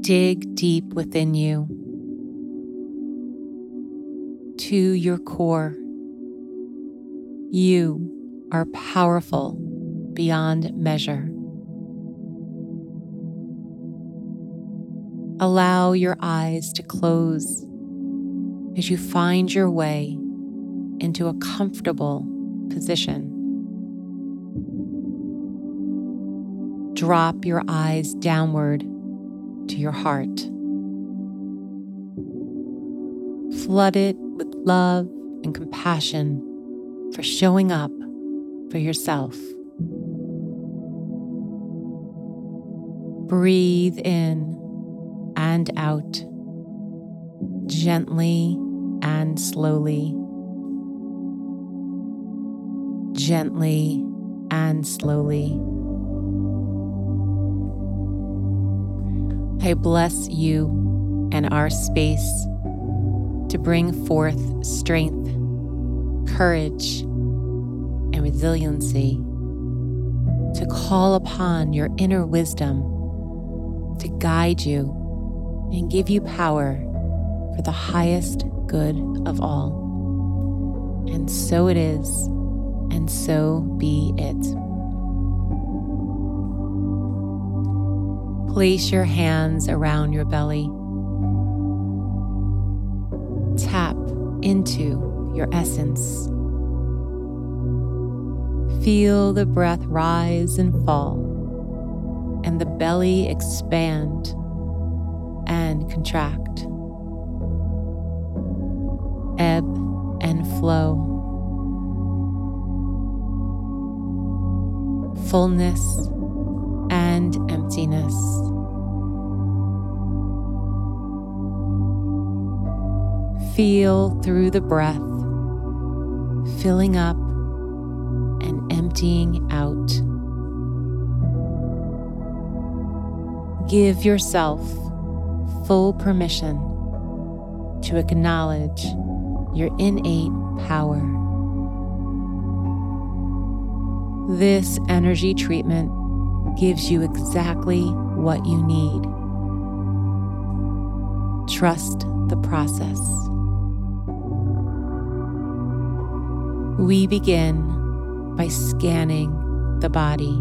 Dig deep within you to your core. You are powerful beyond measure. Allow your eyes to close as you find your way into a comfortable position. Drop your eyes downward to your heart. Flood it with love and compassion for showing up for yourself. Breathe in and out, gently and slowly. Gently and slowly. I bless you and our space to bring forth strength, courage, and resiliency, to call upon your inner wisdom to guide you and give you power for the highest good of all. And so it is, and so be it. Place your hands around your belly. Tap into your essence. Feel the breath rise and fall, and the belly expand and contract. Ebb and flow. Fullness and emptiness. Feel through the breath, filling up and emptying out. Give yourself full permission to acknowledge your innate power. This energy treatment gives you exactly what you need. Trust the process. We begin by scanning the body.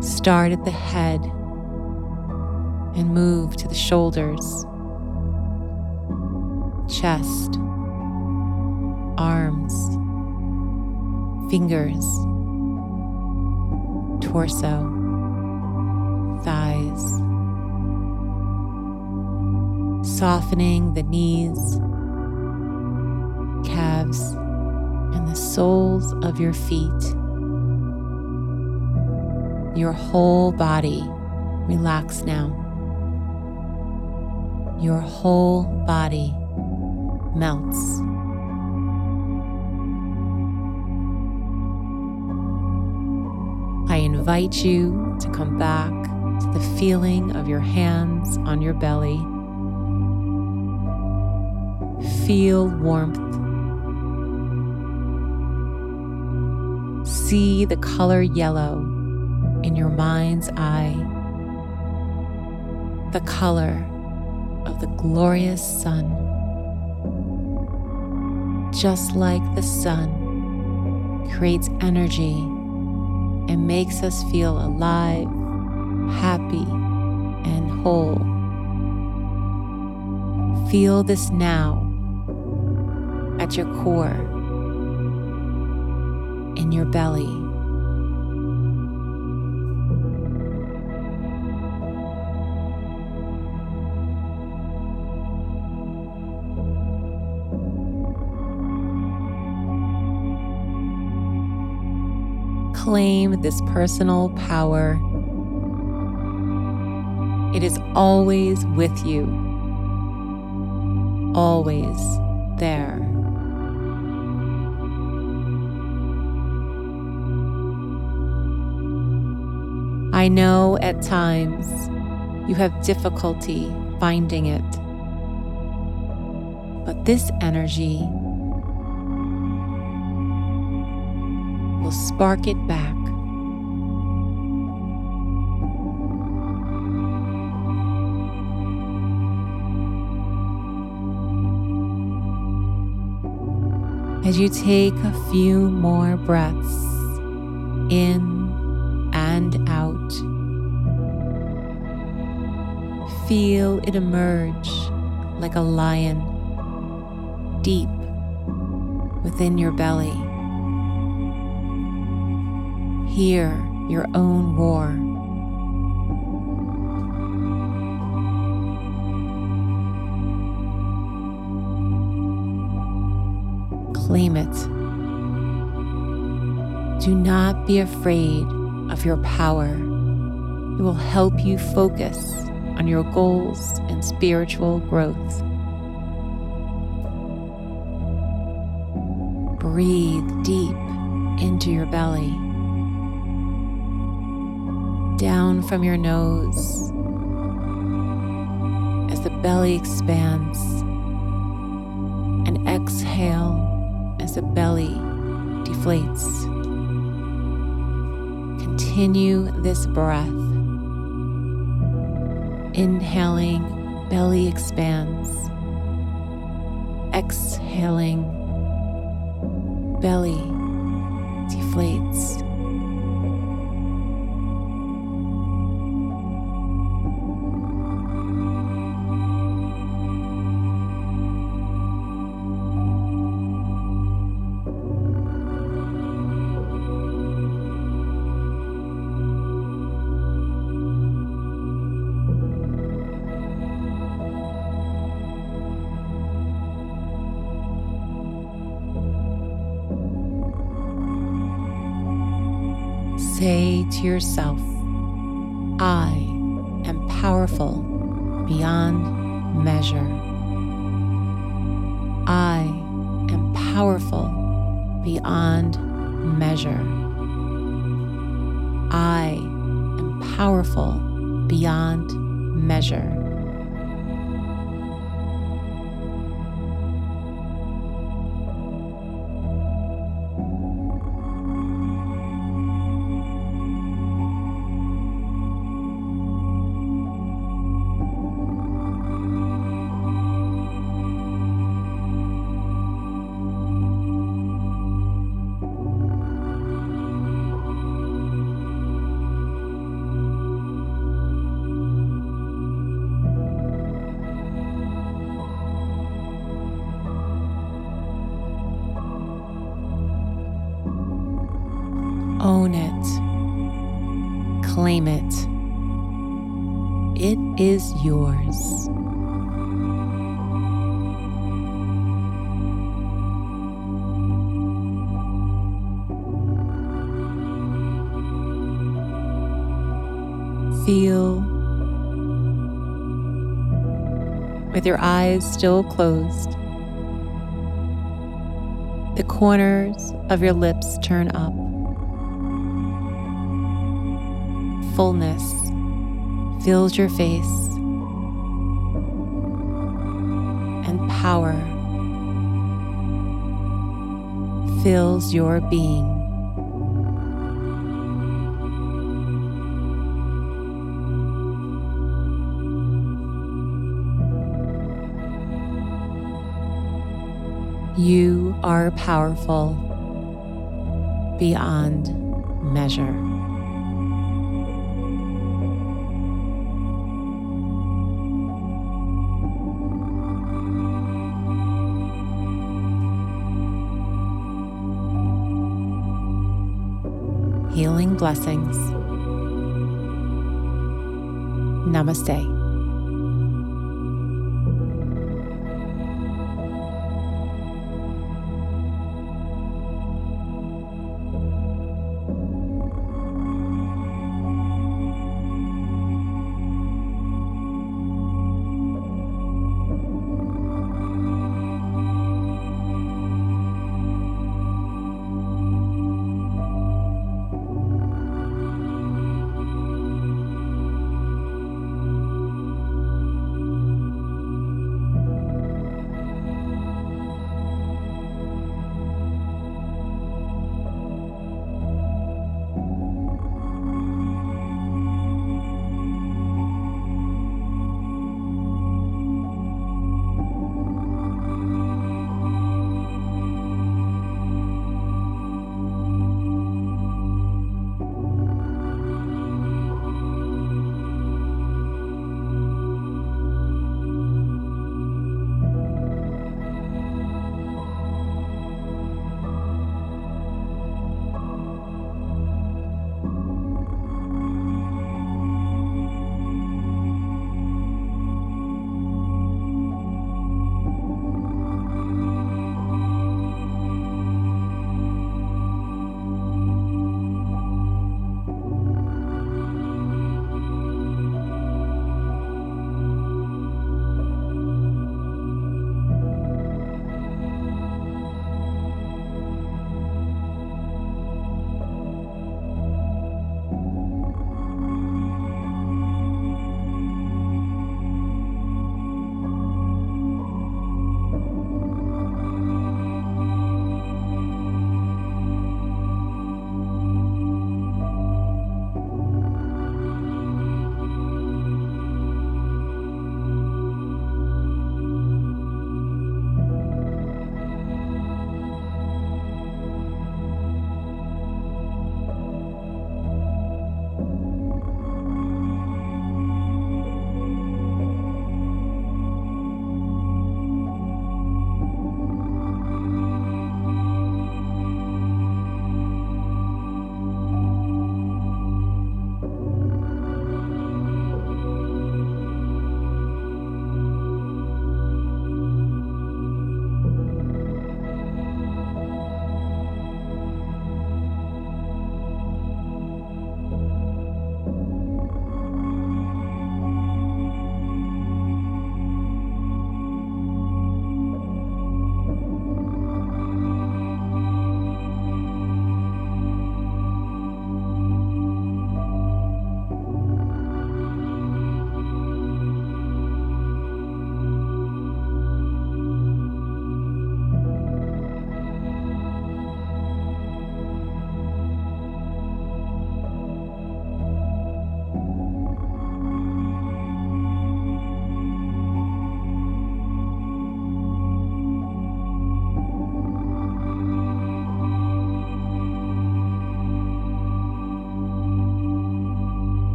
Start at the head and move to the shoulders, chest, arms, fingers, torso, thighs, softening the knees, calves, and the soles of your feet. Your whole body relax now. Your whole body melts. I invite you to come back to the feeling of your hands on your belly. Feel warmth. See the color yellow in your mind's eye, the color of the glorious sun. Just like the sun creates energy and makes us feel alive, happy, and whole. Feel this now at your core, in your belly. Claim this personal power. It is always with you, always there. I know at times you have difficulty finding it, but this energy will spark it back. As you take a few more breaths in feel it emerge like a lion deep within your belly. Hear your own roar. Claim it. Do not be afraid of your power. It will help you focus on your goals and spiritual growth. Breathe deep into your belly down from your nose as the belly expands, and exhale as the belly deflates. Continue this breath. Inhaling, belly expands. Exhaling, belly to yourself, I am powerful beyond measure. I am powerful beyond measure. I am powerful beyond measure. Own it. Claim it. It is yours. Feel with your eyes still closed. The corners of your lips turn up. Fullness fills your face, and power fills your being. You are powerful beyond measure. Blessings. Namaste.